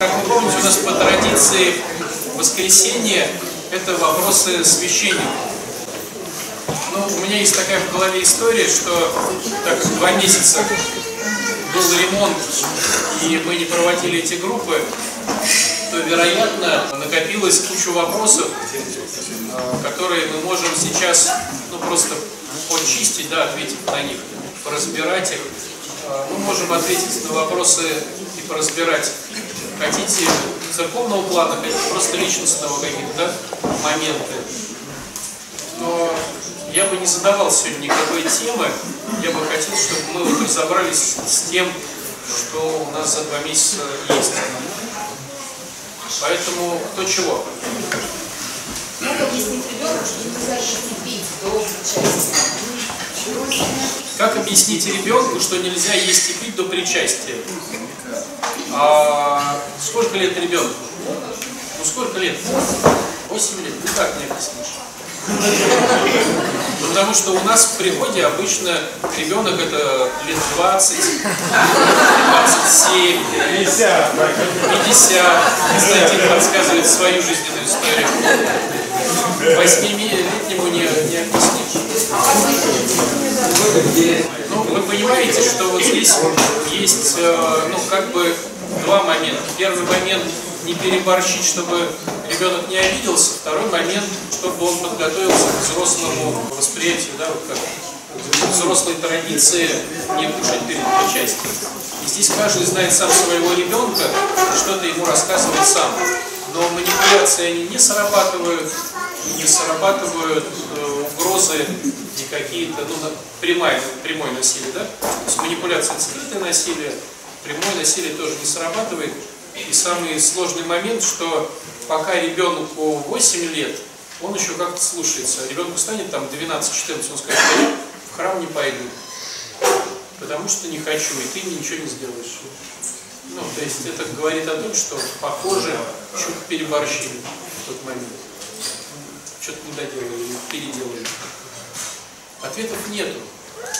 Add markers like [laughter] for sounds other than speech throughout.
Как вы помните, у нас по традиции воскресенье – это вопросы священника. Ну, у меня есть такая в голове история, что так два месяца был ремонт, и мы не проводили эти группы, то, вероятно, накопилось куча вопросов, которые мы можем сейчас ну, просто почистить, да, ответить на них, поразбирать их. Э, Мы можем ответить на вопросы и поразбирать хотите церковного плана, хотите просто личностного каких-то да, моменты. Но я бы не задавал сегодня никакой темы, я бы хотел, чтобы мы вот разобрались с тем, что у нас за два месяца есть. Поэтому кто чего? Как объяснить ребенку, что есть и пить до причастия? Как объяснить ребенку, что нельзя есть и пить до причастия? А сколько лет ребенку? Ну сколько лет? 8 лет. Ну как не объяснишь? Ну, потому что у нас в приходе обычно ребенок это лет 20, 27, 50. 50. Константин подсказывает свою жизненную историю. Восьмилетнему не, не объяснишь. Ну, вы понимаете, что вот здесь есть, э, ну, как бы два момента. Первый момент не переборщить, чтобы ребенок не обиделся. Второй момент, чтобы он подготовился к взрослому восприятию, да, вот как взрослой традиции не кушать перед причастием. И здесь каждый знает сам своего ребенка, что-то ему рассказывает сам. Но манипуляции они не срабатывают, не срабатывают э, угрозы и какие-то, ну, прямое, прямое насилие, да? То есть манипуляция скрытое насилие, прямое насилие тоже не срабатывает. И самый сложный момент, что пока ребенку 8 лет, он еще как-то слушается. Ребенку станет там 12-14, он скажет, «А я в храм не пойду, потому что не хочу, и ты ничего не сделаешь. Ну, то есть это говорит о том, что, похоже, что-то переборщили в тот момент. Что-то не доделали, переделали. Ответов нету.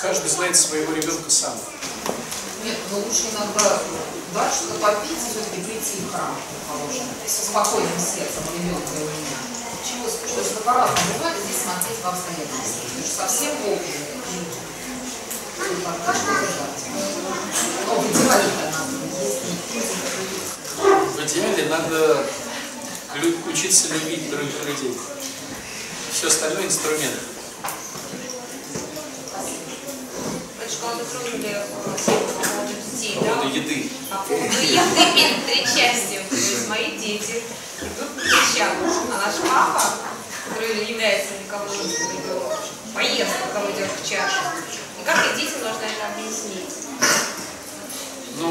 Каждый знает своего ребенка сам. Нет, но лучше иногда дать что-то попить, и все-таки прийти в храм, положено, со спокойным сердцем ребенка и у меня. Чего, что это по-разному бывает, здесь смотреть в обстоятельства. Потому что совсем так, что держать. Но в идеале-то надо, В идеале надо учиться любить других людей. Все остальное инструмент. Тему по поводу По еды. По поводу еды перед причастием. То есть мои дети идут к причастию, а наш папа, который является никому поездка, кому идет к чаше. И как должна это объяснить?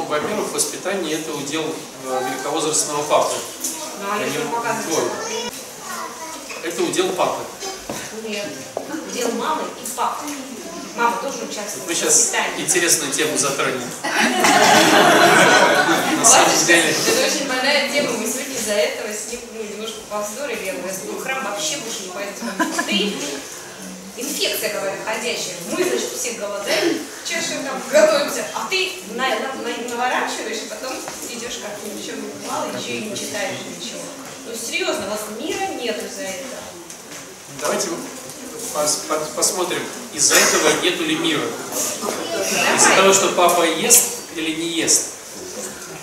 Во-первых, воспитание это удел э, великовозрастного папы. Ну, показывают. Ой. Это удел папы. Нет. Дел мамы и папы. Мама тоже участвует Мы сейчас интересную тему затронем. [laughs] На самом деле. Это очень больная тема. Мы сегодня из-за этого с ним немножко повздорили. Я говорю, если храм вообще больше не пойдем. Ты инфекция какая-то ходящая. Мы, значит, все голодаем, чашем там готовимся, а ты на, на- на- наворачиваешь, и потом идешь как ни в чем не бывало, еще и не читаешь ничего. Ну, серьезно, у вас мира нет из-за этого. Давайте пос- пос- посмотрим, из-за этого нету ли мира. Из-за того, что папа ест или не ест.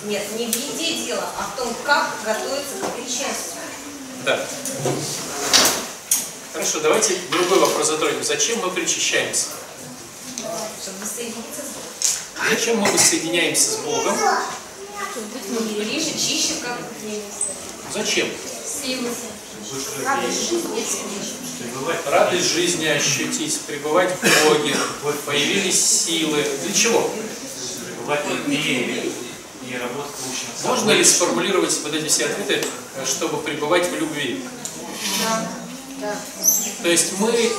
Нет, не в еде дело, а в том, как готовиться к причастию. Да. Хорошо, давайте другой вопрос затронем. Зачем мы причащаемся? Чтобы соединиться с Зачем мы воссоединяемся с Богом? Ближе, чище, как Зачем? силы. Радость жизни. Радость жизни ощутить, пребывать в Боге, появились силы. Для чего? Можно ли сформулировать вот эти все ответы, э, чтобы пребывать в любви? То есть мы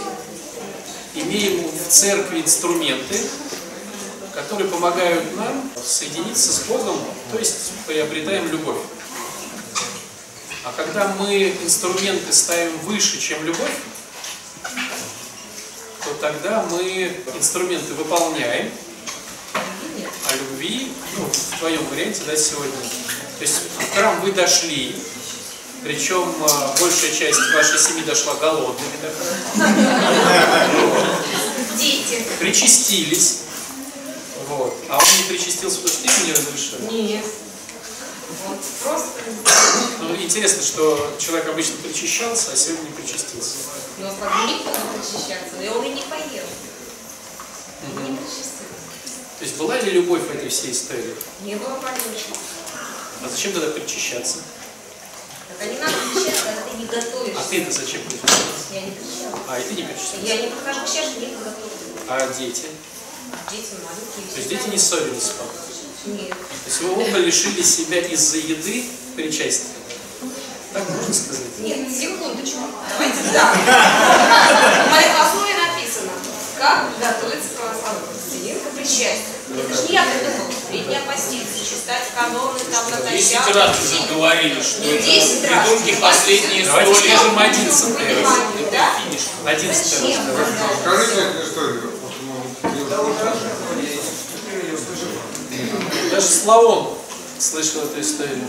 имеем в церкви инструменты, которые помогают нам соединиться с Богом, то есть приобретаем любовь. А когда мы инструменты ставим выше, чем любовь, то тогда мы инструменты выполняем, а любви, ну, в твоем варианте, да, сегодня, То есть в храм вы дошли, причем э, большая часть вашей семьи дошла голодными. Дети. Причастились. Вот. А он не причастился, потому что ты ему не разрешил. Нет. Вот просто. Ну, интересно, что человек обычно причащался, а сегодня не причастился. Но не причащаться, и он и не поел. Не причастился. То есть была ли любовь в этой всей истории? Не было конечно. А зачем тогда причащаться? Это не надо причащаться, когда ты не готовишься. А ты-то зачем причащался? Я не причащалась. А, и ты не причастился. Я не подхожу к чаше, не готовлю. А дети? Дети маленькие. То есть дети не ссорились с папой? Нет. То есть вы оба лишили себя из-за еды причастия? Так можно сказать? Нет, секундочку. Давайте, да. В моем основе написано, как готовится православный христианин к причастию. Это же не я придумала. Три дня поститься, читать каноны, там натощак. Десять раз уже говорили, что Не это 10 раз. придумки последние сто лет. скажем одиннадцатый раз. Да? Одиннадцатый раз. Скажите эту историю. Даже Славон слышал эту историю.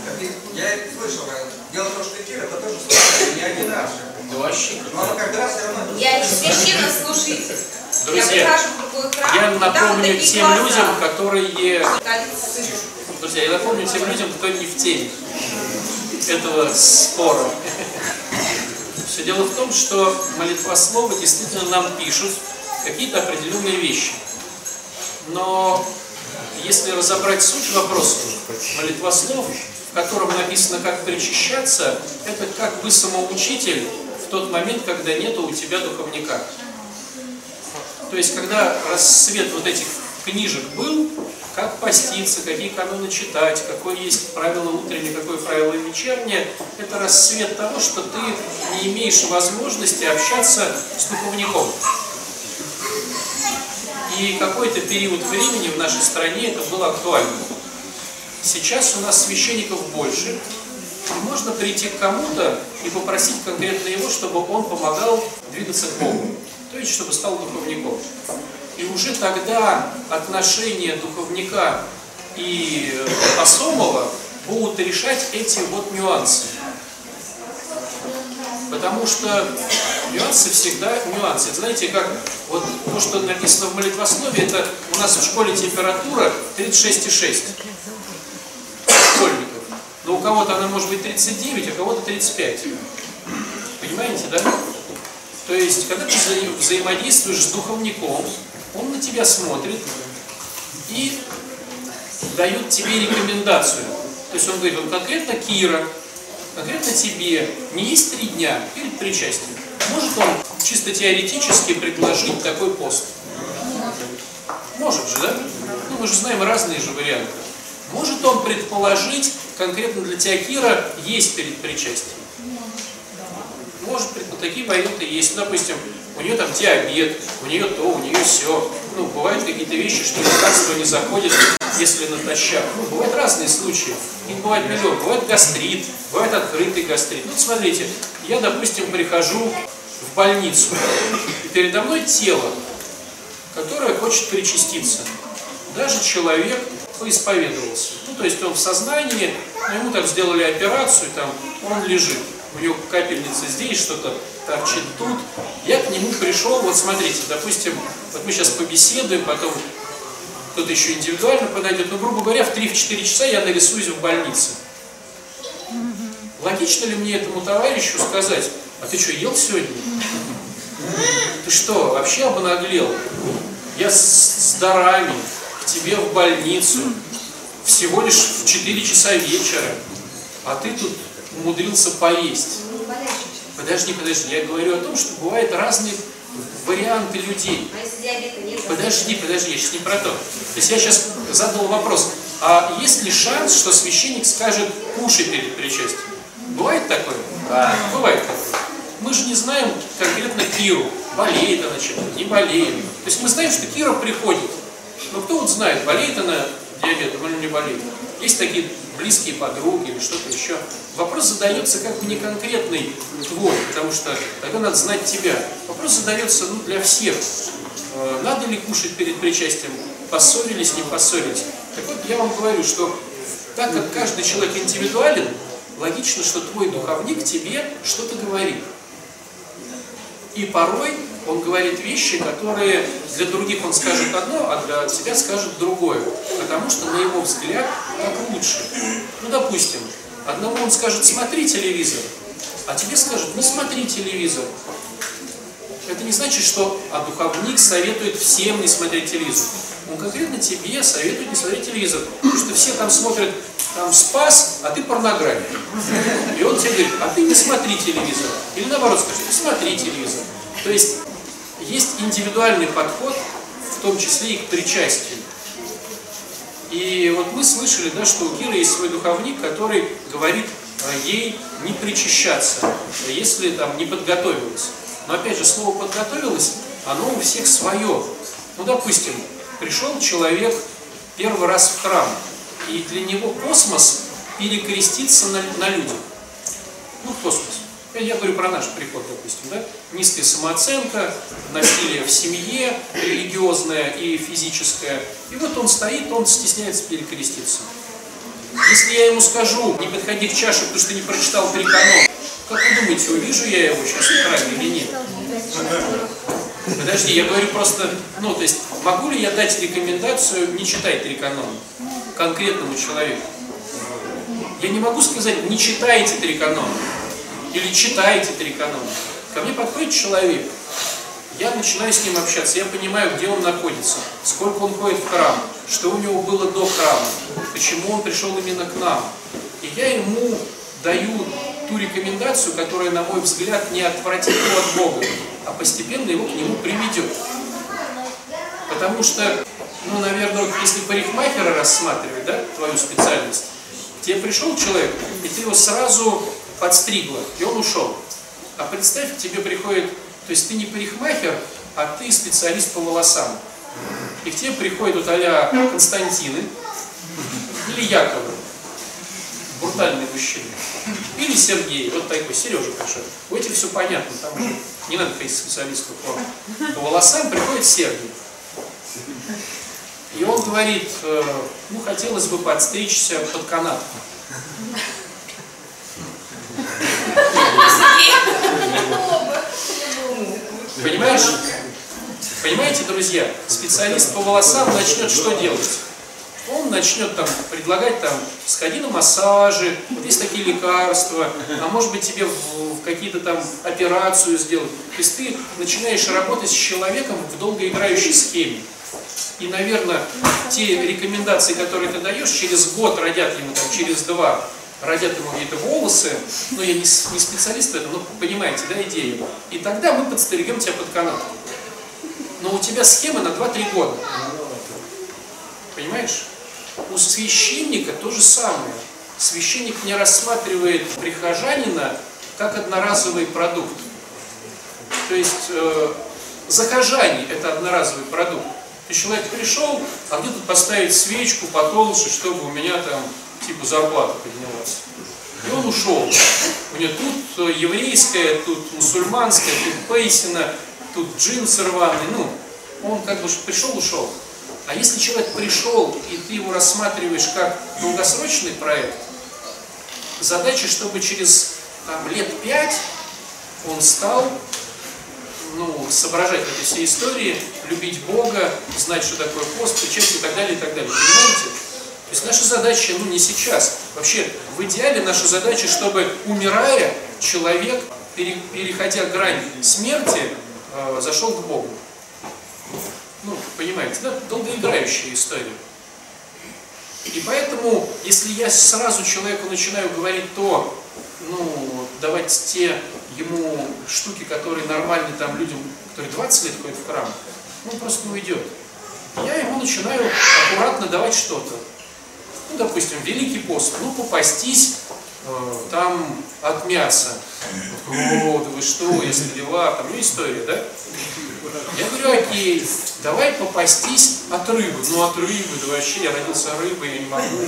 Я это слышал. Дело в том, что эфир это тоже слышал не один раз. Да вообще. Но оно каждый раз все равно... Я не священнослужитель. Я Друзья, Я напомню тем людям, которые... Друзья, я напомню тем людям, кто не в теме этого спора. Все дело в том, что молитвословы действительно нам пишут какие-то определенные вещи. Но если разобрать суть вопроса, молитвослов, в котором написано, как причащаться, это как бы самоучитель в тот момент, когда нету у тебя духовника. То есть, когда рассвет вот этих книжек был, как поститься, какие каноны читать, какое есть правило утреннее, какое правило вечернее, это рассвет того, что ты не имеешь возможности общаться с духовником. И какой-то период времени в нашей стране это было актуально. Сейчас у нас священников больше, и можно прийти к кому-то и попросить конкретно его, чтобы он помогал двигаться к Богу, то чтобы стал духовником. И уже тогда отношения духовника и э, посомого будут решать эти вот нюансы. Потому что нюансы всегда нюансы. Знаете, как вот то, что написано в молитвословии, это у нас в школе температура 36,6 школьников. Но у кого-то она может быть 39, а у кого-то 35. Понимаете, да? То есть, когда ты взаи- взаимодействуешь с духовником, он на тебя смотрит и дает тебе рекомендацию. То есть он говорит, вот конкретно Кира, конкретно тебе не есть три дня перед причастием. Может он чисто теоретически предложить такой пост? Может же, да? Ну, мы же знаем разные же варианты. Может он предположить, конкретно для тебя Кира есть перед причастием? Может, пред- вот такие варианты есть. Ну, допустим, у нее там диабет, у нее то, у нее все. Ну, бывают какие-то вещи, что лекарства не заходят, если натощак. Ну, бывают разные случаи. Их бывает миллион. Бывает гастрит, бывает открытый гастрит. Ну, смотрите, я, допустим, прихожу в больницу, и передо мной тело, которое хочет причаститься. Даже человек поисповедовался. Ну, то есть он в сознании, ему там сделали операцию, там он лежит. У него капельница здесь, что-то торчит тут. Я к нему пришел, вот смотрите, допустим, вот мы сейчас побеседуем, потом кто-то еще индивидуально подойдет, но, грубо говоря, в 3-4 часа я нарисуюсь в больнице. Логично ли мне этому товарищу сказать, а ты что, ел сегодня? Ты что, вообще обнаглел? Я с, с дарами к тебе в больницу всего лишь в 4 часа вечера, а ты тут умудрился поесть. Подожди, подожди, я говорю о том, что бывают разные варианты людей. А? Подожди, подожди, я сейчас не про то. То есть я сейчас задал вопрос, а есть ли шанс, что священник скажет кушай перед причастием? Бывает такое? Да. Бывает такое. Мы же не знаем конкретно Киру, болеет она чем-то, не болеет. То есть мы знаем, что Кира приходит. Но кто вот знает, болеет она диабетом или не болеет? Есть такие близкие подруги или что-то еще. Вопрос задается как бы не конкретный твой, потому что тогда надо знать тебя. Вопрос задается ну, для всех. Э, Надо ли кушать перед причастием? Поссорились, не поссорились? Так вот, я вам говорю, что Так как каждый человек индивидуален, логично, что твой духовник тебе что-то говорит. И порой он говорит вещи, которые для других он скажет одно, а для тебя скажет другое. Потому что, на его взгляд, так лучше. Ну, допустим, одному он скажет, смотри телевизор, а тебе скажет, не смотри телевизор. Это не значит, что а духовник советует всем не смотреть телевизор. Он конкретно тебе советует не смотреть телевизор. Потому что все там смотрят там спас, а ты порнография. И он тебе говорит, а ты не смотри телевизор. Или наоборот скажет, не смотри телевизор. То есть есть индивидуальный подход, в том числе и к причастию. И вот мы слышали, да, что у Киры есть свой духовник, который говорит а, ей не причащаться, если там не подготовилась. Но опять же, слово подготовилась, оно у всех свое. Ну, допустим, пришел человек первый раз в храм, и для него космос перекреститься на, на людях. Ну, космос. Я говорю про наш приход, допустим, да? Низкая самооценка, насилие в семье, религиозное и физическое. И вот он стоит, он стесняется перекреститься. Если я ему скажу, не подходи к чаше, потому что не прочитал три канона, как вы думаете, увижу я его сейчас храме или нет? Подожди, я говорю просто, ну, то есть, могу ли я дать рекомендацию не читать три канона конкретному человеку? Я не могу сказать, не читайте три канона или читайте три канона. Ко мне подходит человек, я начинаю с ним общаться, я понимаю, где он находится, сколько он ходит в храм, что у него было до храма, почему он пришел именно к нам. И я ему даю ту рекомендацию, которая, на мой взгляд, не отвратит его от Бога, а постепенно его к нему приведет. Потому что, ну, наверное, если парикмахера рассматривать, да, твою специальность, тебе пришел человек, и ты его сразу подстригла, и он ушел. А представь, к тебе приходит, то есть ты не парикмахер, а ты специалист по волосам. И к тебе приходит вот а Константины или Яковы, брутальный мужчина. Или Сергей, вот такой, Сережа пришел. У этих все понятно, там уже не надо ходить специалисту по, по волосам, приходит Сергей. И он говорит, э, ну хотелось бы подстричься под канатку. Понимаешь? Понимаете, друзья, специалист по волосам начнет что делать? Он начнет там предлагать там, сходи на массажи, вот есть такие лекарства, а может быть тебе в, в какие-то там операцию сделать. То есть ты начинаешь работать с человеком в долгоиграющей схеме. И, наверное, те рекомендации, которые ты даешь, через год родят ему, там, через два, родят ему какие-то волосы, ну я не, не специалист в этом, но понимаете, да, идею. И тогда мы подстерегем тебя под канатку. Но у тебя схема на 2-3 года. Понимаешь? У священника то же самое. Священник не рассматривает прихожанина как одноразовый продукт. То есть э, захожане – это одноразовый продукт. То человек пришел, а где тут поставить свечку потолще, чтобы у меня там типа зарплата поднялась. И он ушел. У него тут э, еврейская, тут мусульманская, тут пейсина, тут джинсы рваные. Ну, он как бы пришел, ушел. А если человек пришел, и ты его рассматриваешь как долгосрочный проект, задача, чтобы через там, лет пять он стал ну, соображать в этой всей истории, любить Бога, знать, что такое пост, печать и так далее, и так далее. Понимаете? То есть наша задача, ну не сейчас, вообще в идеале наша задача, чтобы умирая, человек, переходя грань смерти, э, зашел к Богу. Ну, понимаете, да? Долгоиграющая история. И поэтому, если я сразу человеку начинаю говорить то, ну, давать те ему штуки, которые нормальны там людям, которые 20 лет ходят в храм, он просто уйдет. Я ему начинаю аккуратно давать что-то ну, допустим, Великий пост, ну, попастись э, там от мяса. О, да вы что, если дела, там, ну, история, да? Я говорю, окей, давай попастись от рыбы. Ну, от рыбы, да вообще, я родился рыбой, я не могу.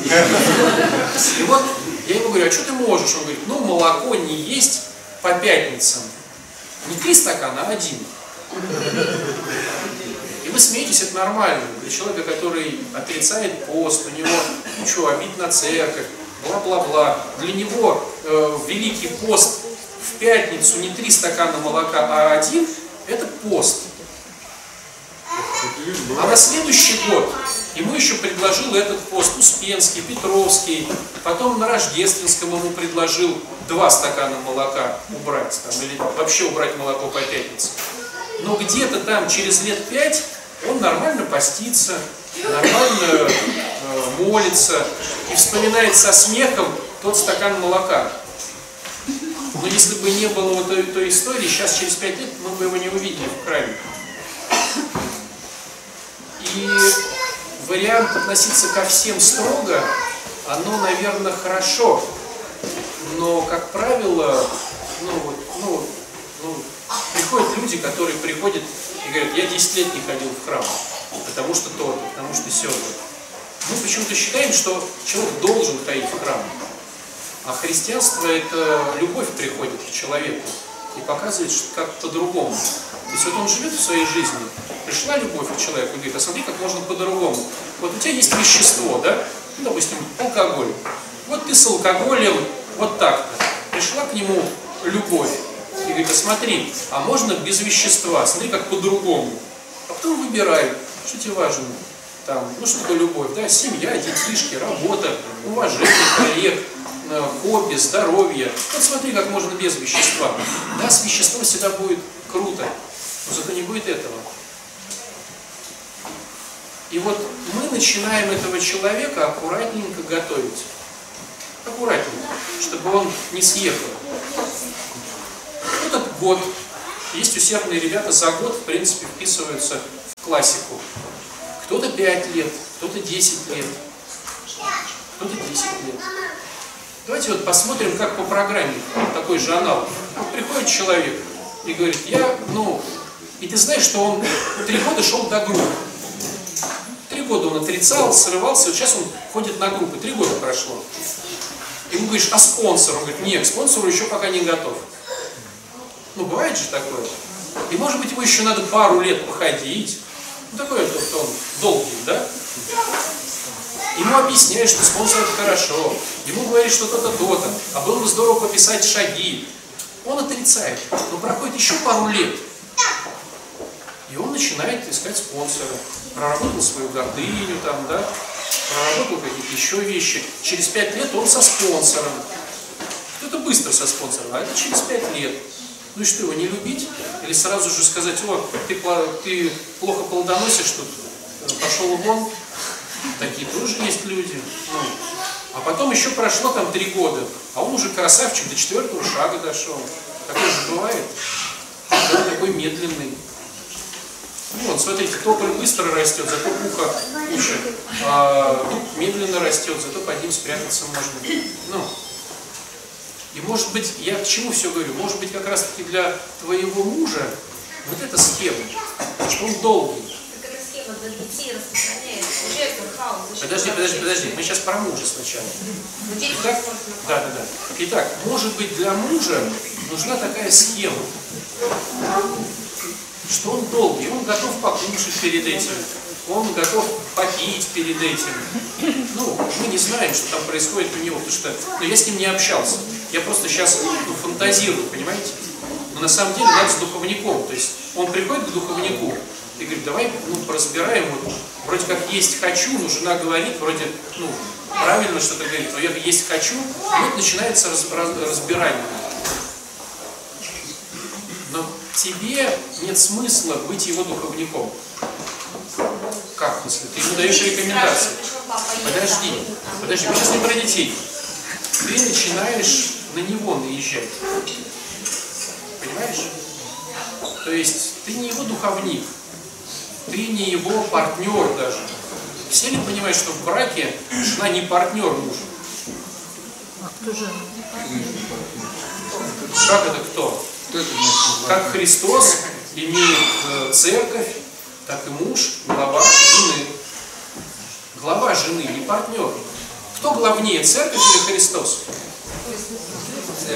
И вот я ему говорю, а что ты можешь? Он говорит, ну, молоко не есть по пятницам. Не три стакана, а один. Вы смеетесь, это нормально. Для человека, который отрицает пост, у него, ну что, обид на церковь, бла-бла-бла. Для него э, Великий пост в пятницу не три стакана молока, а один, это пост. А на следующий год ему еще предложил этот пост Успенский, Петровский, потом на Рождественском ему предложил два стакана молока убрать, там, или вообще убрать молоко по пятнице. Но где-то там через лет пять он нормально постится, нормально э, молится и вспоминает со смехом тот стакан молока. Но если бы не было вот той, той истории, сейчас через пять лет мы бы его не увидели в храме. И вариант относиться ко всем строго, оно, наверное, хорошо. Но, как правило, ну, вот, ну, люди, которые приходят и говорят, я 10 лет не ходил в храм, потому что то, потому что все. Мы почему-то считаем, что человек должен ходить в храм. А христианство – это любовь приходит к человеку и показывает, что как по-другому. То есть вот он живет в своей жизни, пришла любовь к человеку говорит, а смотри, как можно по-другому. Вот у тебя есть вещество, да? Ну, допустим, алкоголь. Вот ты с алкоголем вот так-то. Пришла к нему любовь и говорит, а смотри, а можно без вещества, смотри, как по-другому. А потом выбирай, что тебе важно. Там, ну что такое любовь, да, семья, детишки, работа, уважение коллег, э, хобби, здоровье. Вот смотри, как можно без вещества. Да, с веществом всегда будет круто, но зато не будет этого. И вот мы начинаем этого человека аккуратненько готовить. Аккуратненько, чтобы он не съехал. Год. Есть усердные ребята, за год, в принципе, вписываются в классику. Кто-то 5 лет, кто-то 10 лет, кто-то 10 лет. Давайте вот посмотрим, как по программе, такой же аналог. Приходит человек и говорит, я, ну, и ты знаешь, что он три года шел до группы. Три года он отрицал, срывался, вот сейчас он ходит на группы, три года прошло. Ему говоришь, а спонсор? Он говорит, нет, к спонсору еще пока не готов. Ну, бывает же такое. И может быть ему еще надо пару лет походить. Ну, такой вот он долгий, да? Ему объясняешь, что спонсор это хорошо. Ему говоришь, что то-то, то-то. А было бы здорово пописать шаги. Он отрицает. Но проходит еще пару лет. И он начинает искать спонсора. Проработал свою гордыню там, да? Проработал какие-то еще вещи. Через пять лет он со спонсором. Кто-то быстро со спонсором, а это через пять лет. Ну что, его не любить? Или сразу же сказать, о, ты, ты плохо плодоносишь тут, пошел вон. Такие тоже есть люди. Ну, а потом еще прошло там три года, а он уже красавчик, до четвертого шага дошел. Такое же бывает. Он такой медленный. Ну вот, смотрите, тополь быстро растет, зато пуха куча. А медленно растет, зато под ним спрятаться можно. Ну, и может быть, я к чему все говорю, может быть как раз таки для твоего мужа вот эта схема, что он долгий. Как эта схема для детей распространяется. Уже хаос. Подожди, подожди, подожди, мы сейчас про мужа сначала. Итак, да, да, да. Итак, может быть для мужа нужна такая схема, что он долгий, он готов покушать перед этим, он готов попить перед этим. Ну, мы не знаем, что там происходит у него, потому что ну, я с ним не общался. Я просто сейчас ну, фантазирую, понимаете? Но на самом деле надо с духовником. То есть он приходит к духовнику и говорит, давай ну, поразбираем, вот, вроде как есть хочу, но жена говорит, вроде, ну, правильно что-то говорит, но я есть хочу, и вот начинается раз, раз, разбирание. Но тебе нет смысла быть его духовником. Как, если ты ему даешь рекомендации? Подожди, подожди, мы сейчас не про детей. Ты начинаешь на него наезжать. Понимаешь? То есть ты не его духовник, ты не его партнер даже. Все ли понимают, что в браке жена не партнер мужа? А кто же? Как это кто? Как Христос имеет э, церковь, так и муж, глава жены. Глава жены, не партнер. Кто главнее, церковь или Христос?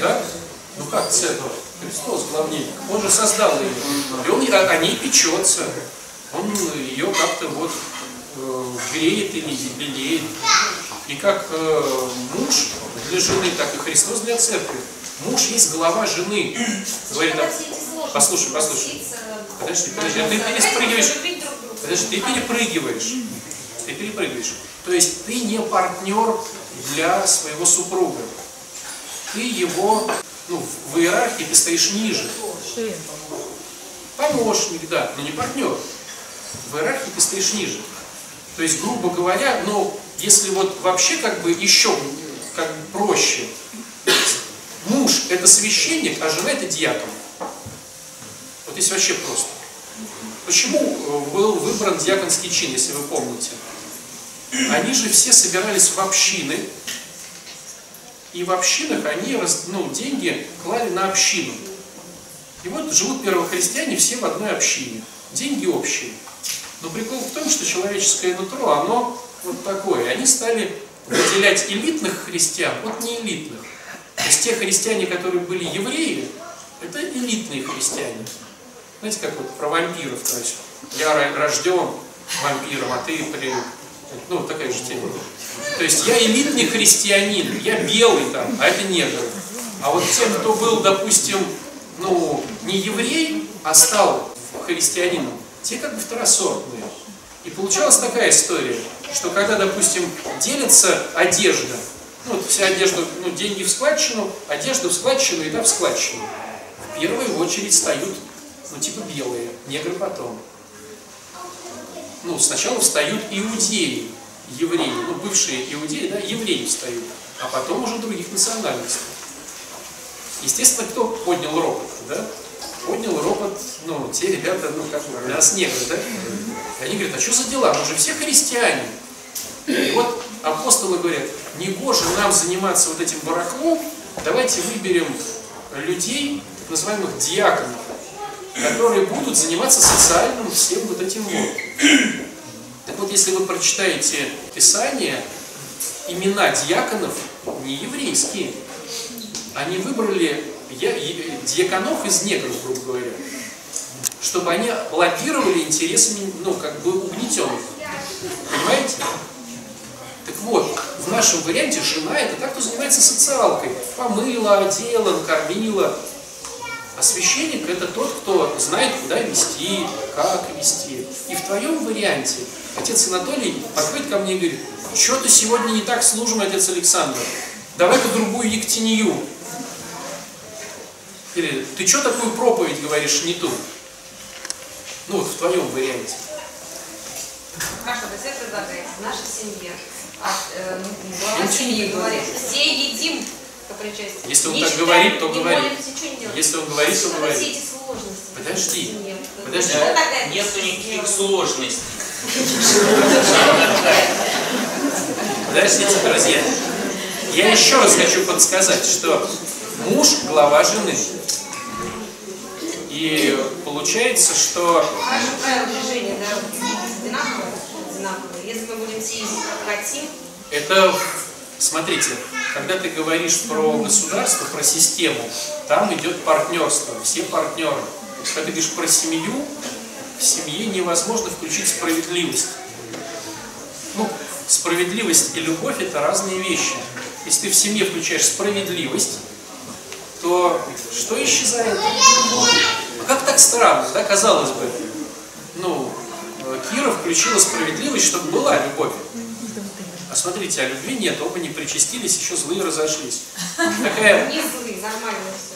Да? Ну как церковь? Христос главнее. Он же создал ее. И он о ней печется. он ее как-то вот э, греет или лелеет. И как э, муж для жены, так и Христос для церкви. Муж есть глава жены. Говорит, а- послушай, послушай. Подожди, подожди, а ты переспрыгиваешь. Подожди, ты перепрыгиваешь. Ты перепрыгиваешь. То есть ты не партнер для своего супруга. Ты его, ну, в иерархии ты стоишь ниже. Помощник, да, но не партнер. В иерархии ты стоишь ниже. То есть, грубо говоря, ну, если вот вообще как бы еще как бы проще, муж это священник, а жена это диакон. Вот если вообще просто. Почему э, был выбран диаконский чин, если вы помните? Они же все собирались в общины, и в общинах они ну, деньги клали на общину. И вот живут первохристиане все в одной общине. Деньги общие. Но прикол в том, что человеческое нутро, оно вот такое. Они стали выделять элитных христиан от неэлитных. То есть те христиане, которые были евреи, это элитные христиане. Знаете, как вот про вампиров, то есть я ро- рожден вампиром, а ты при... Ну, такая же тема. То есть я элитный христианин, я белый там, а это негр. А вот те, кто был, допустим, ну, не еврей, а стал христианином, те как бы второсортные. И получалась такая история, что когда, допустим, делится одежда, ну, вот вся одежда, ну, деньги в складчину, одежда в складчину, еда в складчину. В первую очередь встают, ну, типа белые, негры потом. Ну, сначала встают иудеи, евреи, ну, бывшие иудеи, да, евреи встают, а потом уже других национальностей. Естественно, кто поднял ропот, да? Поднял ропот, ну, те ребята, ну, как нас негры, да? Они говорят, а что за дела? Мы же все христиане. И вот апостолы говорят, не гоже нам заниматься вот этим барахлом, давайте выберем людей, так называемых диаконов, которые будут заниматься социальным всем вот этим вот. Вот, если вы прочитаете Писание, имена диаконов не еврейские. Они выбрали е- диаконов из негров, грубо говоря, чтобы они лоббировали интересами, ну, как бы угнетенных. Понимаете? Так вот, в нашем варианте жена это так, кто занимается социалкой. Помыла, одела, накормила. А священник это тот, кто знает, куда вести, как вести. И в твоем варианте отец Анатолий подходит ко мне и говорит, что ты сегодня не так служим, отец Александр? Давай-ка другую Ектинию. Или ты что такую проповедь говоришь не ту? Ну вот в твоем варианте. Хорошо, то есть это предлагает в нашей семье. А, э, ну, глава семьи говорит, все едим по причастию. Если он Не так читаем, говорит, то говорит. молимся. Если он говорит, то Все говорит. эти сложности. Подожди, подожди. Что тогда Нету никаких сложностей. Подождите, друзья. Я еще раз хочу подсказать, что муж – глава жены. И получается, что Наши правила движения да, одинаковые. Если мы будем съездить как хотим, это, смотрите, когда ты говоришь про государство, про систему, там идет партнерство, все партнеры. Когда ты говоришь про семью, в семье невозможно включить справедливость. Ну, справедливость и любовь – это разные вещи. Если ты в семье включаешь справедливость, то что исчезает? А как так странно, да, казалось бы? Ну, Кира включила справедливость, чтобы была любовь. А смотрите, а любви нет, оба не причастились, еще злые разошлись. Такая, не злые, нормально все.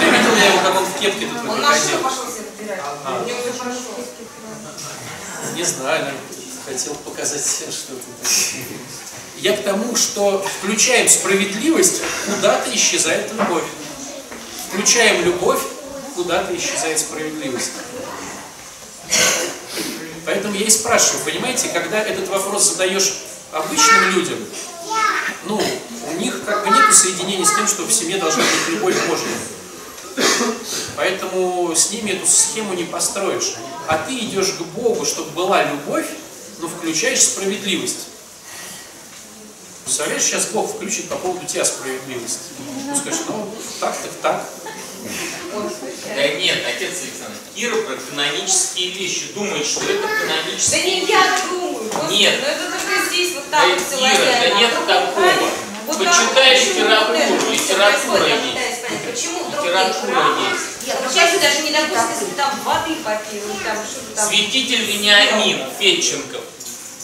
ты видел я его, как он в кепке тут Он на выходил? пошел? А. У него все хорошо. Не знаю, хотел показать всем что-то. Я к тому, что включаем справедливость, куда-то исчезает любовь. Включаем любовь, куда-то исчезает справедливость. Поэтому я и спрашиваю, понимаете, когда этот вопрос задаешь обычным людям, ну, у них как бы нет соединения с тем, что в семье должна быть любовь Божья. Поэтому с ними эту схему не построишь. А ты идешь к Богу, чтобы была любовь, но включаешь справедливость. Представляешь, сейчас Бог включит по поводу тебя справедливость. Ну, скажешь, ну, так, так, так. Да нет, отец Александр, Кира про канонические вещи думает, что это Да канонические не я думаю. Господи, Нет. Ну это только здесь вот Да, так вот все Ира, лояльно, да нет вдруг такого. Вот Почитай литературу, вот литература есть. Почему вдруг Литература есть. Нет, ну, Сейчас даже не допустим, там воды попил, там что-то там. Святитель Вениамин Федченков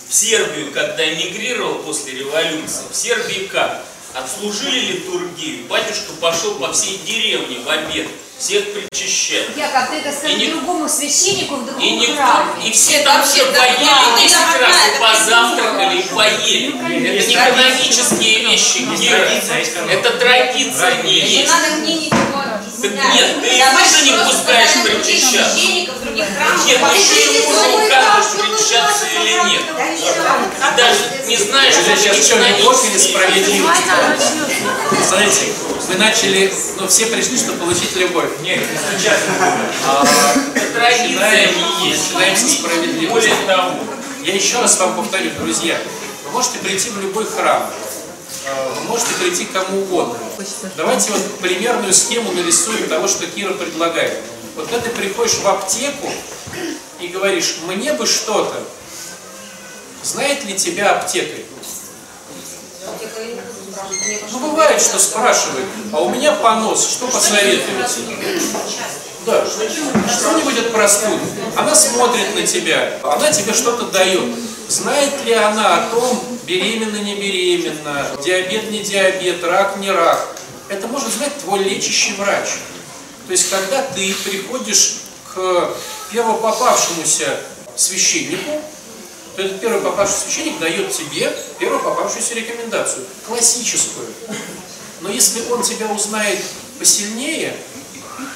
в Сербию, когда эмигрировал после революции, в Сербии как? Отслужили литургию, батюшка пошел по всей деревне в обед, всех причащать. Яков, ты это И скажи не- другому священнику в И другом никто, храме. и все Это там вообще, да, поели да, 10 это раз, и позавтракали, и поели. Это не канонические вещи. Это традиция не Не есть. надо мне ничего Нет, ты Давай тоже не пускаешь причащаться. Нет, Посмотрите, еще не вы причащаться или нет. Ты даже не знаешь, что сейчас что, любовь или канонические. справедливость? Знаете, мы начали, ну все пришли, чтобы получить любовь. Нет, не стучаться. А, традиция начинаем, не есть. начинаем со справедливости. Более того, Я еще раз вам повторю, друзья, вы можете прийти в любой храм, вы можете прийти к кому угодно. Давайте вот примерную схему нарисуем того, что Кира предлагает. Вот когда ты приходишь в аптеку и говоришь, мне бы что-то, знает ли тебя аптекарь? Ну, бывает, что спрашивает, а у меня понос, что посоветуете? Да, что-нибудь от простуды. Она смотрит на тебя, она тебе что-то дает. Знает ли она о том, беременна, не беременна, диабет, не диабет, рак, не рак? Это может знать твой лечащий врач. То есть, когда ты приходишь к первопопавшемуся священнику, то этот первый попавшийся священник дает тебе первую попавшуюся рекомендацию, классическую. Но если он тебя узнает посильнее,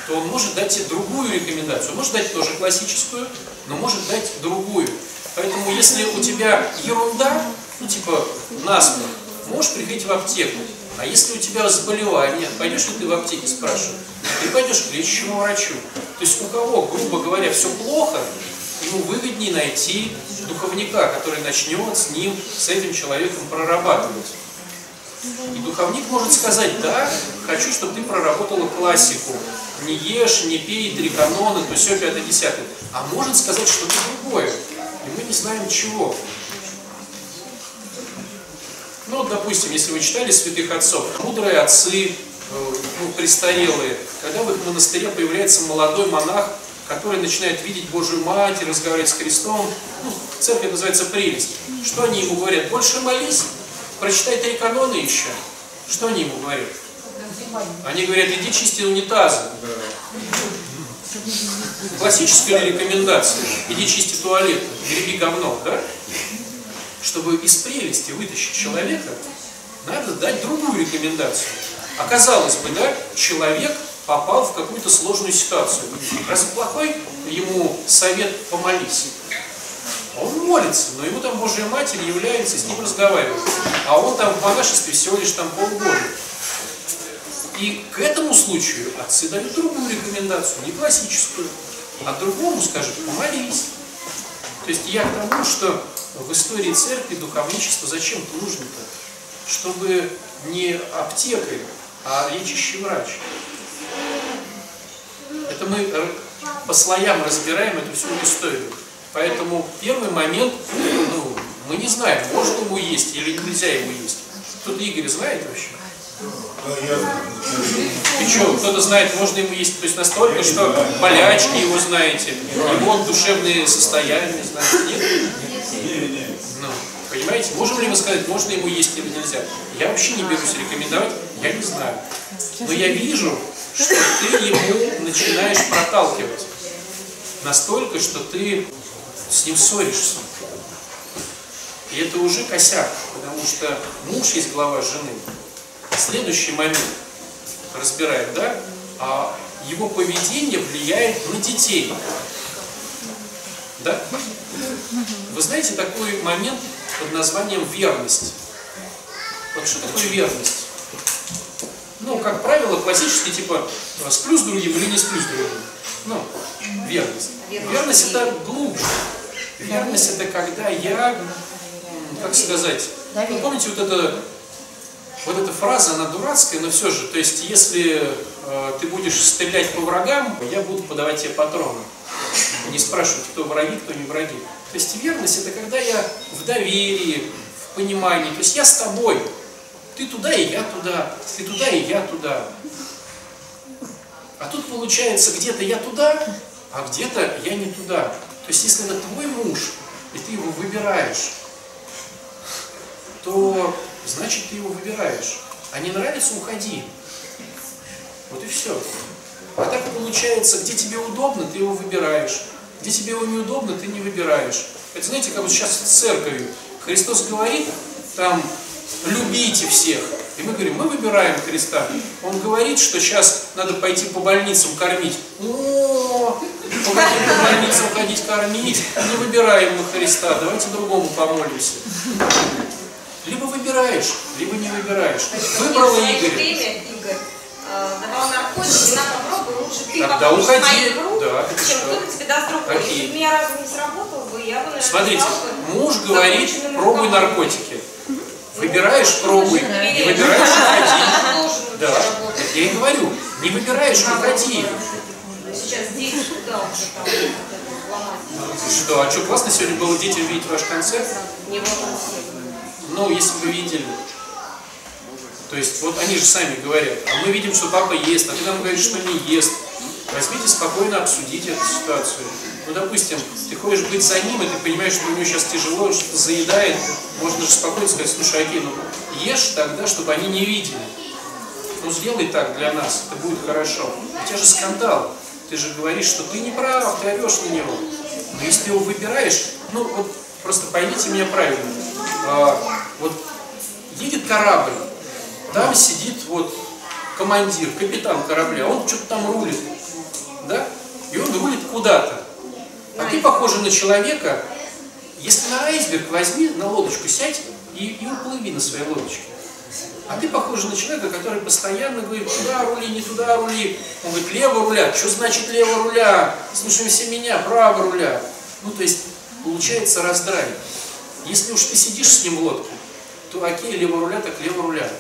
то он может дать тебе другую рекомендацию. Может дать тоже классическую, но может дать другую. Поэтому если у тебя ерунда, ну типа насморк, можешь приходить в аптеку. А если у тебя заболевание, пойдешь ли ты в аптеке, спрашиваю, ты пойдешь к лечащему врачу. То есть у кого, грубо говоря, все плохо, ему выгоднее найти духовника, который начнет с ним, с этим человеком прорабатывать. И духовник может сказать, да, хочу, чтобы ты проработала классику. Не ешь, не пей, три канона, то все, пятое, десятое. А может сказать что-то другое. И мы не знаем чего. Ну, вот, допустим, если вы читали святых отцов, мудрые отцы, э, ну, престарелые, когда в их монастыре появляется молодой монах, который начинает видеть Божию Мать и разговаривать с Христом, ну, в церкви называется прелесть. Что они ему говорят? Больше молись, прочитай три канона еще. Что они ему говорят? Они говорят, иди чисти унитазы. Классическая ли рекомендация? Иди чисти туалет, греби говно, да? Чтобы из прелести вытащить человека, надо дать другую рекомендацию. Оказалось бы, да, человек попал в какую-то сложную ситуацию. Раз плохой, ему совет помолись. Он молится, но ему там Божья Матерь является, с ним разговаривает. А он там в монашестве всего лишь там полгода. И к этому случаю отцы дают другую рекомендацию, не классическую, а другому скажут, помолись. То есть я к тому, что в истории церкви духовничество зачем-то нужно-то? Чтобы не аптекарь, а лечащий врач. Это мы р- по слоям разбираем эту всю историю. Поэтому первый момент, ну, мы не знаем, можно ему есть или нельзя ему есть. Кто-то Игорь знает вообще? И что, кто-то знает, можно ему есть, то есть настолько, что болячки его знаете, его душевные состояния знаете, нет? Ну, понимаете, можем ли мы сказать, можно ему есть или нельзя? Я вообще не берусь рекомендовать, я не знаю. Но я вижу, что ты ему начинаешь проталкивать. Настолько, что ты с ним ссоришься. И это уже косяк, потому что муж есть глава жены. Следующий момент разбирает, да? А его поведение влияет на детей. Да? Вы знаете такой момент под названием верность? Вот что такое верность? Ну, как правило, классически, типа, сплю с другим или не сплю с другим. Ну, верность. Верность это глубже. Верность это когда я, как сказать, вы помните вот это вот эта фраза, она дурацкая, но все же, то есть, если э, ты будешь стрелять по врагам, я буду подавать тебе патроны. Не спрашивать, кто враги, кто не враги. То есть верность это когда я в доверии, в понимании. То есть я с тобой. Ты туда и я туда. Ты туда и я туда. А тут получается где-то я туда, а где-то я не туда. То есть если это твой муж, и ты его выбираешь, то значит ты его выбираешь. А не нравится, уходи. Вот и все. А так получается, где тебе удобно, ты его выбираешь. Где тебе его неудобно, ты не выбираешь. Это знаете, как вот сейчас с церковью. Христос говорит, там, любите всех. И мы говорим, мы выбираем Христа. Он говорит, что сейчас надо пойти по больницам кормить. О, по больницам ходить кормить. Не выбираем мы Христа, давайте другому помолимся. Либо выбираешь, либо не выбираешь. Выбрала Игорь. время, Игорь, э, давал наркотики, на попробуй, лучше ты Тогда уходи. игру, Да, чем кто-то тебе даст другой. Окей. Если бы меня разум не сработал бы, я бы, наверное, Смотрите, бы муж говорит, пробуй наркотики. Выбираешь, пробуй. Не выбираешь, [laughs] уходи. Да, я и говорю, не выбираешь, уходи. Сейчас дети куда уже там ломать? Что, а что, классно сегодня было детям видеть ваш концерт? Не он Ну, если бы видели. То есть, вот они же сами говорят, а мы видим, что папа ест, а ты нам говоришь, что не ест. Возьмите спокойно, обсудите эту ситуацию. Ну, допустим, ты хочешь быть за ним, и ты понимаешь, что у него сейчас тяжело, что-то заедает, можно же спокойно сказать, слушай, окей, ну ешь тогда, чтобы они не видели. Ну, сделай так для нас, это будет хорошо. У тебя же скандал. Ты же говоришь, что ты не прав, ты орешь на него. Но если ты его выбираешь, ну, вот просто поймите меня правильно. Вот едет корабль, там сидит вот командир, капитан корабля, он что-то там рулит, да? И он рулит куда-то. А ты похожа на человека, если на айсберг возьми, на лодочку сядь и, и уплыви на своей лодочке. А ты похожа на человека, который постоянно говорит, туда рули, не туда рули. Он говорит, лево руля. Что значит лево руля? Слушай все меня, право руля. Ну, то есть, получается раздрай. Если уж ты сидишь с ним в лодке, окей, лево руля, так лево руля.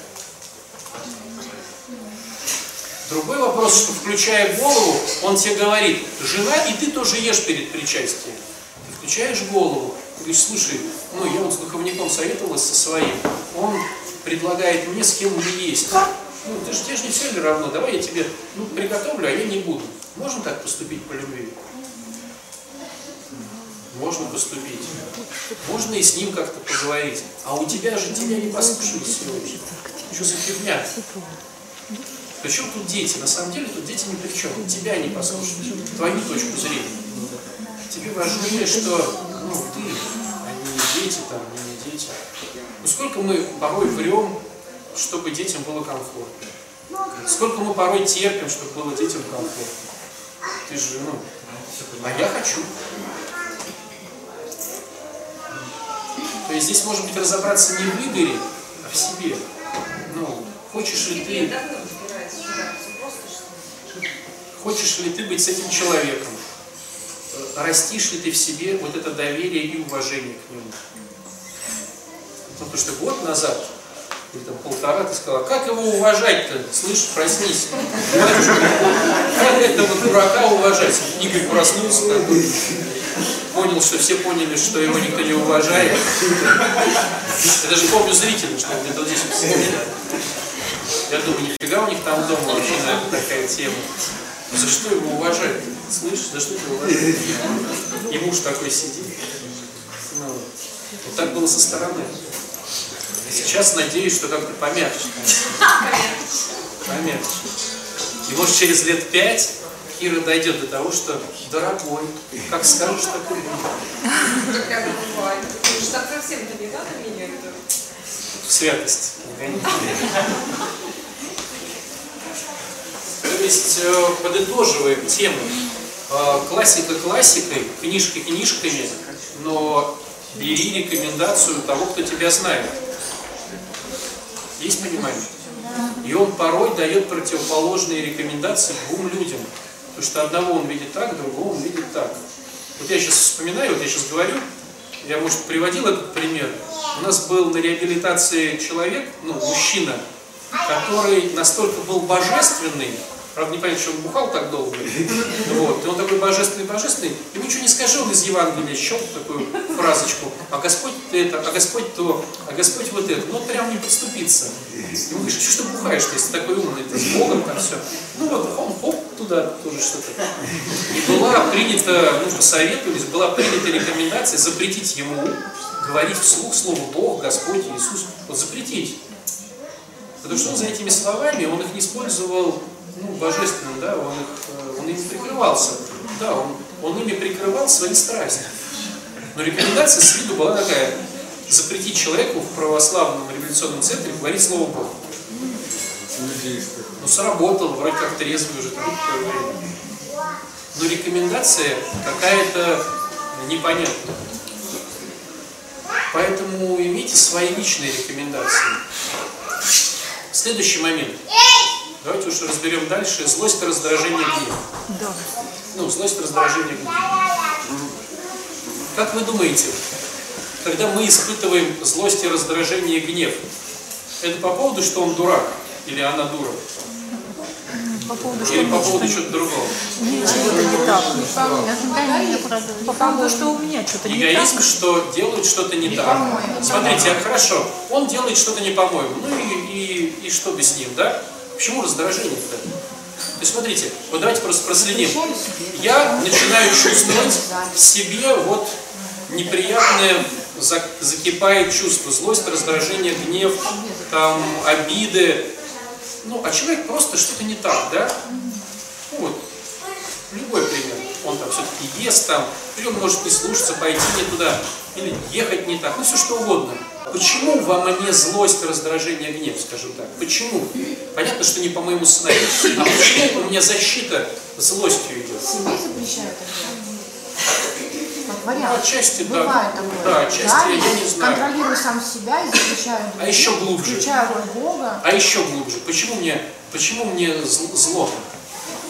Другой вопрос, что включая голову, он тебе говорит, жена, и ты тоже ешь перед причастием. Ты включаешь голову, ты говоришь, слушай, ну я вот с духовником советовалась со своим, он предлагает мне, с кем мне есть. Ну, ты же, тебе же не все ли равно, давай я тебе ну, приготовлю, а я не буду. Можно так поступить по любви? Можно поступить. Можно и с ним как-то поговорить. А у тебя же тебя не послушают сегодня. Что за фигня? Причем тут дети? На самом деле тут дети ни при чем. Тебя не послушают. Твою точку зрения. Тебе важнее, что ну, ты, а не дети там, не дети. Ну сколько мы порой врем, чтобы детям было комфортно. Сколько мы порой терпим, чтобы было детям комфортно. Ты же, ну, а я хочу. То есть здесь, может быть, разобраться не в Игоре, а в себе. Ну, хочешь ли ты, хочешь ли ты быть с этим человеком? Растишь ли ты в себе вот это доверие и уважение к нему? Потому что год назад, или там полтора, ты сказала, как его уважать-то? Слышь, проснись. Как этого дурака уважать? Игорь проснулся такой, понял, что все поняли, что его никто не уважает. Я даже помню зрителей, что где-то вот здесь вот сидели. Я думаю, нифига у них там дома вообще, наверное, такая тема. Ну, За что его уважать? Слышишь, за что его уважать? И муж такой сидит. Ну, вот так было со стороны. Сейчас надеюсь, что как-то помягче. [laughs] Помягче. И может через лет пять Кира дойдет до того, что дорогой, как скажешь, так и будет. Как бывает. Так совсем-то не надо меня это. Святость. То есть, э, подытоживая тему, э, классика классикой, книжки книжками, но бери рекомендацию того, кто тебя знает. Есть понимание? И он порой дает противоположные рекомендации двум людям. Потому что одного он видит так, другого он видит так. Вот я сейчас вспоминаю, вот я сейчас говорю, я, может, приводил этот пример. У нас был на реабилитации человек, ну, мужчина, который настолько был божественный, правда не понятно, что он бухал так долго, вот, и он такой божественный-божественный, ему ничего не скажи, он из Евангелия щел такую фразочку, а Господь это, а Господь то, а Господь вот это, ну прям не подступиться. Ему говоришь, что ж ты бухаешь, если такой умный, ты с Богом там все. Ну вот он хоп, туда тоже что-то. И была принята, ну посоветовались, была принята рекомендация запретить ему говорить вслух слово Бог, Господь, Иисус. Вот запретить. Потому что он за этими словами, он их не использовал ну, божественным, да, он, их, э, он ими прикрывался. Да, он, он ими прикрывал свои страсти. Но рекомендация с виду была такая, запретить человеку в православном революционном центре говорить слово Бог. Ну, сработало, вроде как трезвый уже там Но рекомендация какая-то непонятная. Поэтому имейте свои личные рекомендации. Следующий момент. Давайте уж разберем дальше. Злость, раздражение, гнев. Да. Ну, злость, раздражение, гнев. Как вы думаете, когда мы испытываем злость и раздражение, гнев, это по поводу, что он дурак или она дура? По поводу, что Или по поводу что-то чего-то другого? не, что-то не так. По поводу, что у меня что-то не так. Эгоизм, что делают что-то не так. Смотрите, хорошо, он делает что-то не по-моему. Ну и, и, и что бы с ним, да? Почему раздражение-то? То есть смотрите, вот давайте просто проследим. Я начинаю чувствовать в себе вот неприятное за- закипает чувство, злость, раздражение, гнев, там, обиды. Ну, а человек просто что-то не так, да? Вот, любой пример. Он там все-таки ест там, или он может не слушаться, пойти не туда, или ехать не так, ну все что угодно. Почему во мне злость, раздражение, гнев, скажем так? Почему? Понятно, что не по моему сценарию. А почему у меня защита злостью идет? Себе запрещают Ну, вариант. отчасти, да. Бывает такое. Да, отчасти, я не знаю. Контролирую сам себя и А других, еще глубже. Включаю роль Бога. А еще глубже. Почему мне, почему мне зл- зло?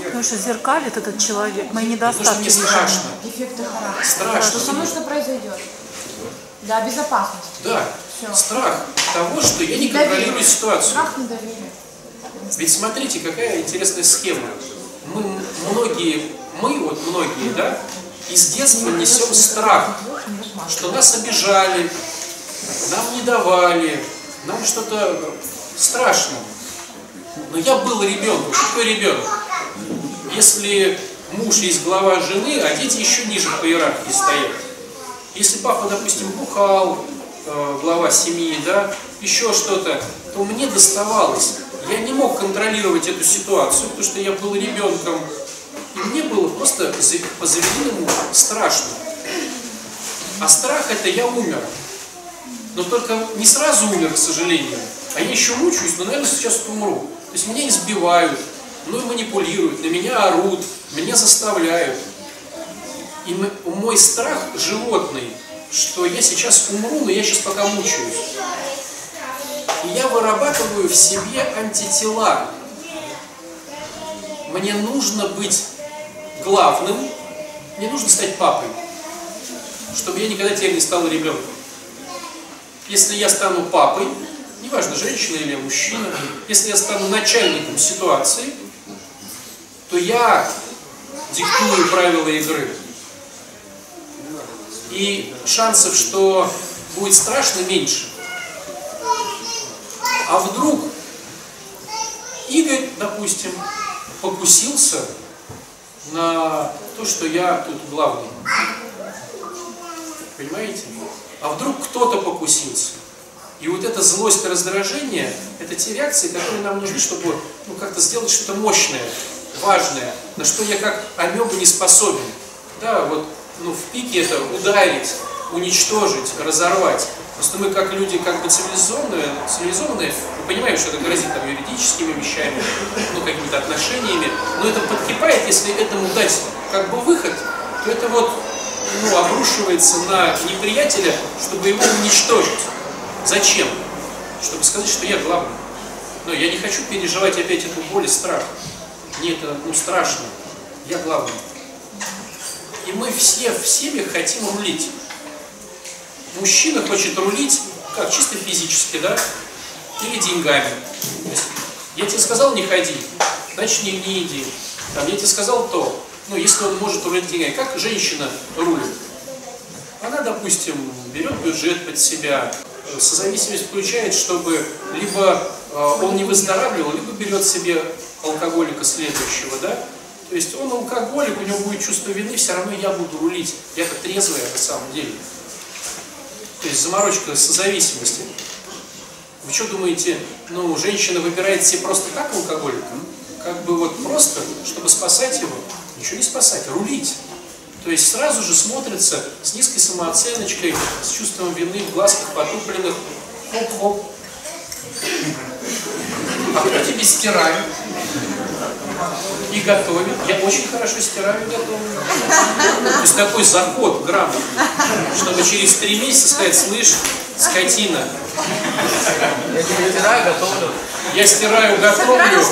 Потому что зеркалит этот человек, мои Потому что недостатки. мне страшно. Дефекты характера. Страшно. Что со мной что произойдет? Да, безопасность. Да. Всё. Страх того, что я не Недоверие. контролирую ситуацию. Страх недоверия. Ведь смотрите, какая интересная схема. Мы многие, мы вот многие, да, из детства несем страх, что нас обижали, нам не давали, нам что-то страшно. Но я был ребенком. Что такое ребенок? Если муж есть глава жены, а дети еще ниже по иерархии стоят. Если папа, допустим, бухал, э, глава семьи, да, еще что-то, то мне доставалось. Я не мог контролировать эту ситуацию, потому что я был ребенком. И мне было просто по-заведенному страшно. А страх это я умер. Но только не сразу умер, к сожалению. А я еще мучаюсь, но, наверное, сейчас умру. То есть меня избивают, мной манипулируют, на меня орут, меня заставляют. И мой страх животный, что я сейчас умру, но я сейчас пока мучаюсь. И я вырабатываю в себе антитела. Мне нужно быть главным, мне нужно стать папой, чтобы я никогда теперь не стал ребенком. Если я стану папой, неважно, женщина или мужчина, если я стану начальником ситуации, то я диктую правила игры. И шансов, что будет страшно, меньше. А вдруг Игорь, допустим, покусился на то, что я тут главный. Понимаете? А вдруг кто-то покусился? И вот эта злость и раздражение, это те реакции, которые нам нужны, чтобы ну, как-то сделать что-то мощное, важное, на что я как амеба не способен. Да, вот ну, в пике это ударить, уничтожить, разорвать. Просто мы как люди как бы цивилизованные, цивилизованные понимаем, что это грозит там юридическими вещами, ну какими-то отношениями, но это подкипает, если этому дать как бы выход, то это вот ну, обрушивается на неприятеля, чтобы его уничтожить. Зачем? Чтобы сказать, что я главный. Но я не хочу переживать опять эту боль и страх. Мне это ну, страшно. Я главный. И мы все в семьях хотим рулить. Мужчина хочет рулить, как, чисто физически, да? Или деньгами. Есть, я тебе сказал не ходи, значит не, не иди. Там, я тебе сказал то. Ну, если он может рулить деньгами. Как женщина рулит? Она, допустим, берет бюджет под себя, созависимость включает, чтобы либо э, он не выздоравливал, либо берет себе алкоголика следующего, да? То есть он алкоголик, у него будет чувство вины, все равно я буду рулить. Я-то трезвая на самом деле. То есть заморочка созависимости. Вы что думаете, ну, женщина выбирает себе просто так алкоголика? Как бы вот просто, чтобы спасать его? Ничего не спасать, рулить. То есть сразу же смотрится с низкой самооценочкой, с чувством вины в глазках потупленных. Хоп-хоп. А кто тебе стирает? И готовит. Я очень хорошо стираю и готовлю. То есть такой заход грамотный, чтобы через три месяца сказать, слышь, скотина, Я не стираю, готовлю. я стираю, готовлю,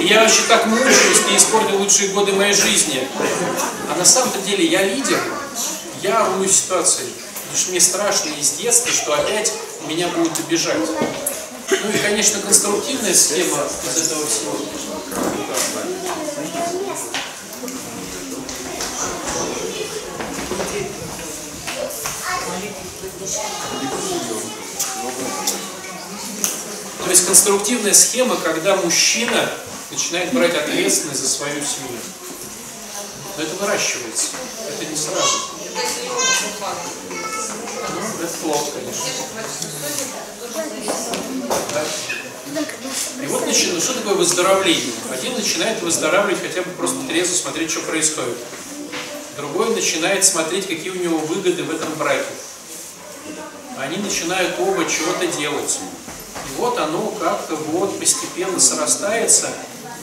и я вообще так мучаюсь, ты испортил лучшие годы моей жизни. А на самом-то деле я лидер, я рулю ситуацией. Потому что мне страшно из детства, что опять меня будут обижать. Ну и, конечно, конструктивная схема из этого всего. То есть конструктивная схема, когда мужчина начинает брать ответственность за свою семью. Но это выращивается. Это не сразу. Ну, это плохо, конечно. И вот начинает, что такое выздоровление? Один начинает выздоравливать хотя бы просто трезво смотреть, что происходит. Другой начинает смотреть, какие у него выгоды в этом браке. Они начинают оба чего-то делать. И вот оно как-то вот постепенно срастается.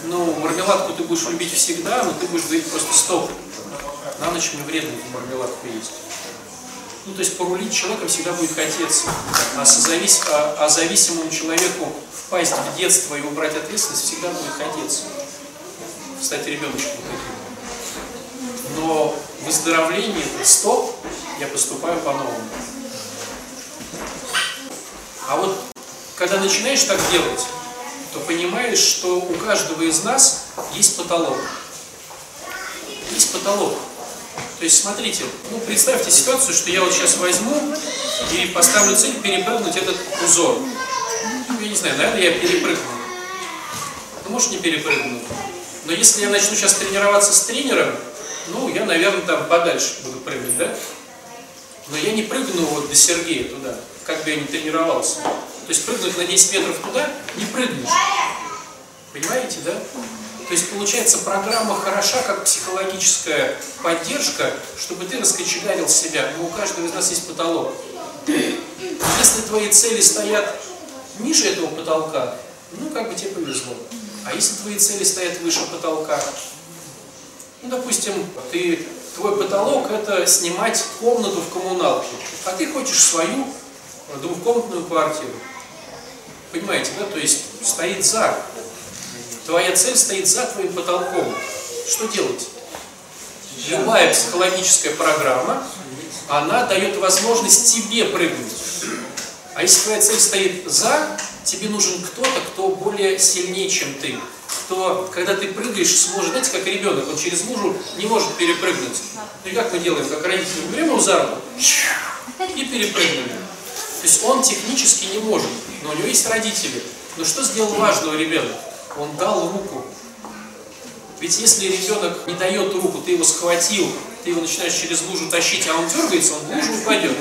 Ну, мармеладку ты будешь любить всегда, но ты будешь говорить просто стоп. На ночь мне вредно эту мармеладку есть. Ну, то есть порулить человеком всегда будет хотеться. А, созавис... а, а зависимому человеку впасть в детство и убрать ответственность всегда будет хотеться. Стать ребеночком таким. Но выздоровление стоп, я поступаю по-новому. А вот когда начинаешь так делать, то понимаешь, что у каждого из нас есть потолок. Есть потолок. То есть, смотрите, ну, представьте ситуацию, что я вот сейчас возьму и поставлю цель перепрыгнуть этот узор. Ну, я не знаю, наверное, я перепрыгну. Ну, может, не перепрыгну. Но если я начну сейчас тренироваться с тренером, ну, я, наверное, там подальше буду прыгать, да? Но я не прыгну вот до Сергея туда, как бы я ни тренировался. То есть прыгнуть на 10 метров туда не прыгнешь. Понимаете, да? То есть получается программа хороша, как психологическая поддержка, чтобы ты раскочегарил себя. Но у каждого из нас есть потолок. Если твои цели стоят ниже этого потолка, ну как бы тебе повезло. А если твои цели стоят выше потолка, ну допустим, ты, твой потолок это снимать комнату в коммуналке, а ты хочешь свою двухкомнатную квартиру. Понимаете, да? То есть стоит за. Твоя цель стоит за твоим потолком. Что делать? Любая психологическая программа, она дает возможность тебе прыгнуть. А если твоя цель стоит за, тебе нужен кто-то, кто более сильнее, чем ты. Кто, когда ты прыгаешь, сможет, знаете, как ребенок, он через мужу не может перепрыгнуть. Ну и как мы делаем, как родители, мы берем его за руку и перепрыгнули. То есть он технически не может, но у него есть родители. Но что сделал важного ребенок? Он дал руку. Ведь если ребенок не дает руку, ты его схватил, ты его начинаешь через лужу тащить, а он дергается, он в лужу упадет.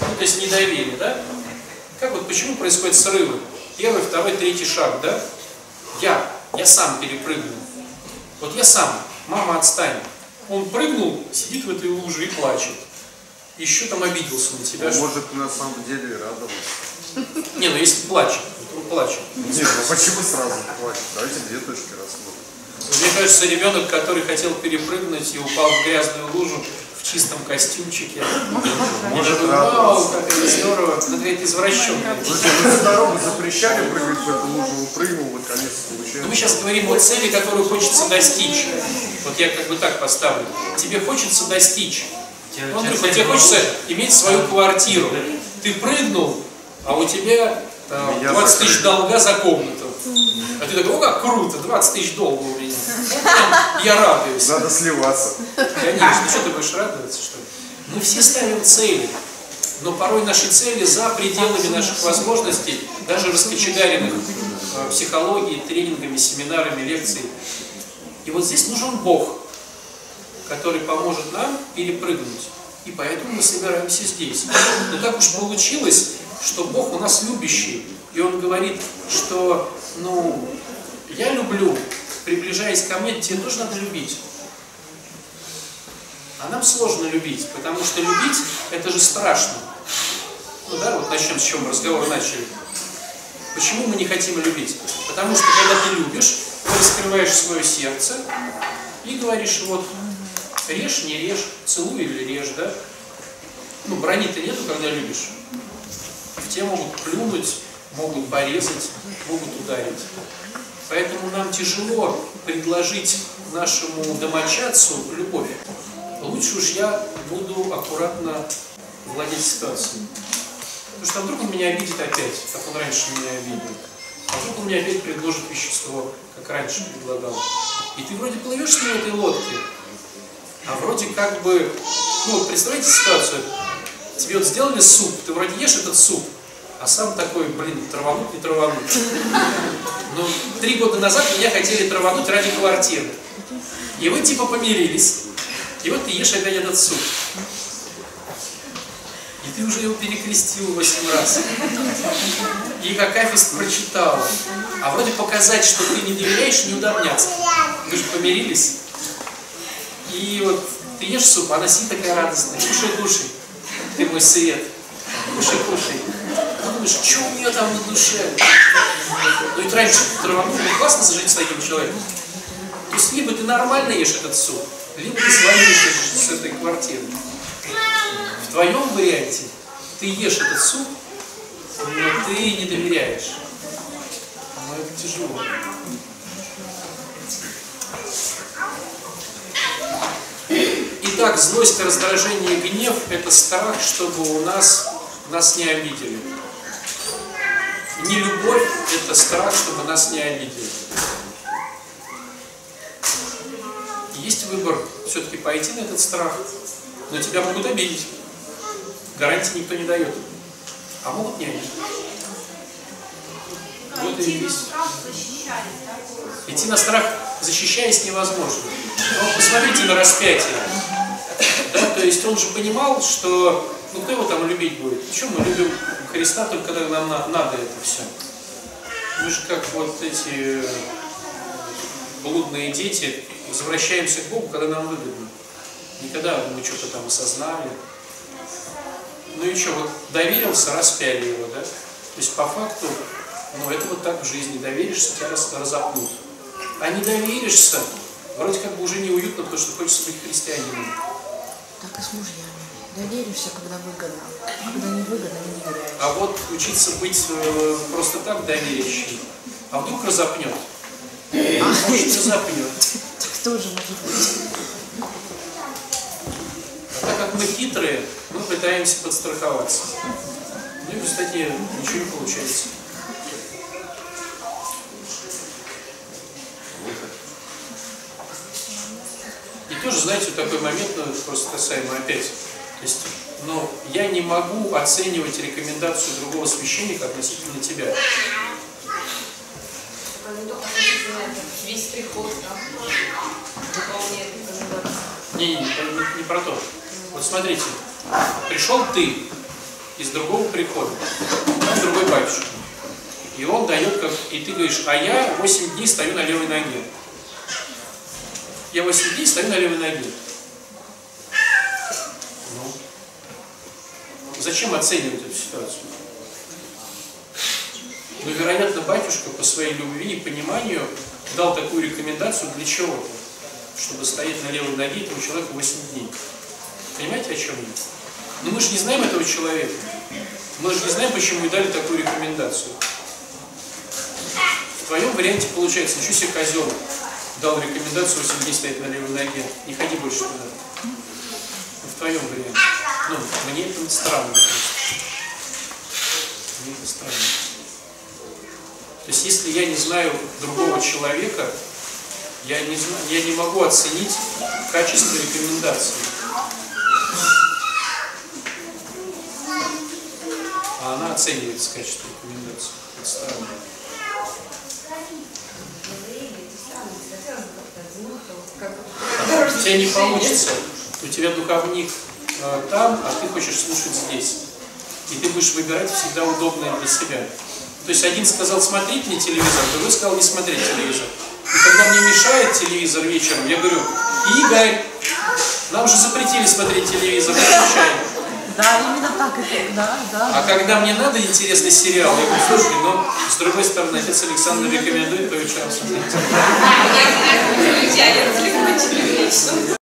Ну, то есть недоверие, да? Как вот почему происходят срывы? Первый, второй, третий шаг, да? Я, я сам перепрыгну. Вот я сам, мама отстань. Он прыгнул, сидит в этой луже и плачет. Еще там обиделся на тебя. что- Может, на самом деле и радоваться. Не, ну если плачет, плачет. Нет, ну почему сразу плачет? Давайте две точки рассмотрим. Мне кажется, ребенок, который хотел перепрыгнуть и упал в грязную лужу в чистом костюмчике. Может, Вау, как это здорово. Это извращенная. Слушайте, мы всю дорогу запрещали прыгать в эту лужу, он прыгнул, наконец Ну, мы получается. сейчас говорим о цели, которую хочется достичь. Вот я как бы так поставлю. Тебе хочется достичь. Ну, Андрюха, тебе хочется иметь свою квартиру. Ты прыгнул, а у тебя там, Меня 20 тысяч долга за комнату. А ты такой, о, как круто, 20 тысяч долга у меня. Я радуюсь. Надо сливаться. Конечно, что ты будешь радоваться, что ли? Мы все ставим цели, но порой наши цели за пределами наших возможностей, даже раскочегаренных э, психологией, тренингами, семинарами, лекциями. И вот здесь нужен Бог, который поможет нам перепрыгнуть. И поэтому мы собираемся здесь. Но так уж получилось, что Бог у нас любящий. И Он говорит, что, ну, я люблю, приближаясь ко мне, тебе тоже надо любить. А нам сложно любить, потому что любить это же страшно. Ну да, вот начнем с чем разговор начали. Почему мы не хотим любить? Потому что когда ты любишь, ты раскрываешь свое сердце и говоришь, вот, режь, не режь, целуй или режь, да? Ну, брони-то нету, когда любишь. Тебя могут плюнуть, могут порезать, могут ударить. Поэтому нам тяжело предложить нашему домочадцу любовь. Лучше уж я буду аккуратно владеть ситуацией. Потому что вдруг он меня обидит опять, как он раньше меня обидел. А вдруг он мне опять предложит вещество, как раньше предлагал. И ты вроде плывешь в этой лодке, а вроде как бы, ну вот представляете ситуацию, тебе вот сделали суп, ты вроде ешь этот суп, а сам такой, блин, травануть не травануть. Ну, три года назад меня хотели травануть ради квартиры. И вы типа помирились. И вот ты ешь опять этот суп. И ты уже его перекрестил восемь раз. И как Афист прочитал. А вроде показать, что ты не доверяешь, не удобняться. Вы же помирились. И вот ты ешь суп, она сидит такая радостная. Кушай, кушай. Ты мой свет. Кушай, кушай. Ты думаешь, что у нее там на душе? Ну ведь раньше траванул, классно жить с таким человеком. То есть либо ты нормально ешь этот суп, либо ты свалишь с этой квартиры. В твоем варианте ты ешь этот суп, но ты не доверяешь. Но это тяжело. Итак, злость, раздражение гнев – это страх, чтобы у нас, нас не обидели. Не любовь – это страх, чтобы нас не обидели. Есть выбор все-таки пойти на этот страх, но тебя могут обидеть. Гарантии никто не дает. А могут не обидеть. Вот и есть. Идти на страх, защищаясь, невозможно. Но посмотрите на распятие. То есть он же понимал, что ну кто его там любить будет? Почему мы любим Христа только когда нам на- надо это все? Мы же как вот эти блудные дети возвращаемся к Богу, когда нам выгодно. Не когда мы что-то там осознали. Ну и что, вот доверился, распяли его, да? То есть по факту, ну это вот так в жизни, доверишься, тебя раз, разопнут. А не доверишься, вроде как бы уже неуютно, потому что хочется быть христианином. Так и с мужьями. Доверишься, когда выгодно. А когда не выгодно, не доверяешь. А вот учиться быть э, просто так доверящим, а вдруг разопнет? Может, разопнет. Так тоже может быть. А так как мы хитрые, мы пытаемся подстраховаться. Ну и результате ничего не получается. И тоже, знаете, такой момент, ну, просто касаемо опять. То есть, но я не могу оценивать рекомендацию другого священника относительно тебя. Весь приход, да. Не, не, не, не- не про то. Вот смотрите, пришел ты из другого прихода, там другой батюшка. И он дает, как, и ты говоришь, а я 8 дней стою на левой ноге. Я 8 дней стою на левой ноге. Ну, зачем оценивать эту ситуацию? Ну, вероятно, батюшка по своей любви и пониманию дал такую рекомендацию для чего-то чтобы стоять на левой ноге этого человека 8 дней. Понимаете, о чем я? Но мы же не знаем этого человека. Мы же не знаем, почему ему дали такую рекомендацию. В твоем варианте получается, ничего себе козел дал рекомендацию 8 дней стоять на левой ноге. Не ходи больше туда. В твоем варианте. Ну, мне это странно. Мне это странно. То есть если я не знаю другого человека, я не, знаю, я не могу оценить качество рекомендаций. А она оценивается качество рекомендаций. Это странно. У тебя не получится. У тебя духовник э, там, а ты хочешь слушать здесь. И ты будешь выбирать всегда удобное для себя. То есть один сказал смотреть мне телевизор, другой сказал не смотреть телевизор. И когда мне мешает телевизор вечером, я говорю, Игорь, нам же запретили смотреть телевизор, выключай. Да, именно так это, да, да. А когда мне надо интересный сериал, я говорю, слушай, ну, с другой стороны, отец Александр рекомендует по вечерам смотреть.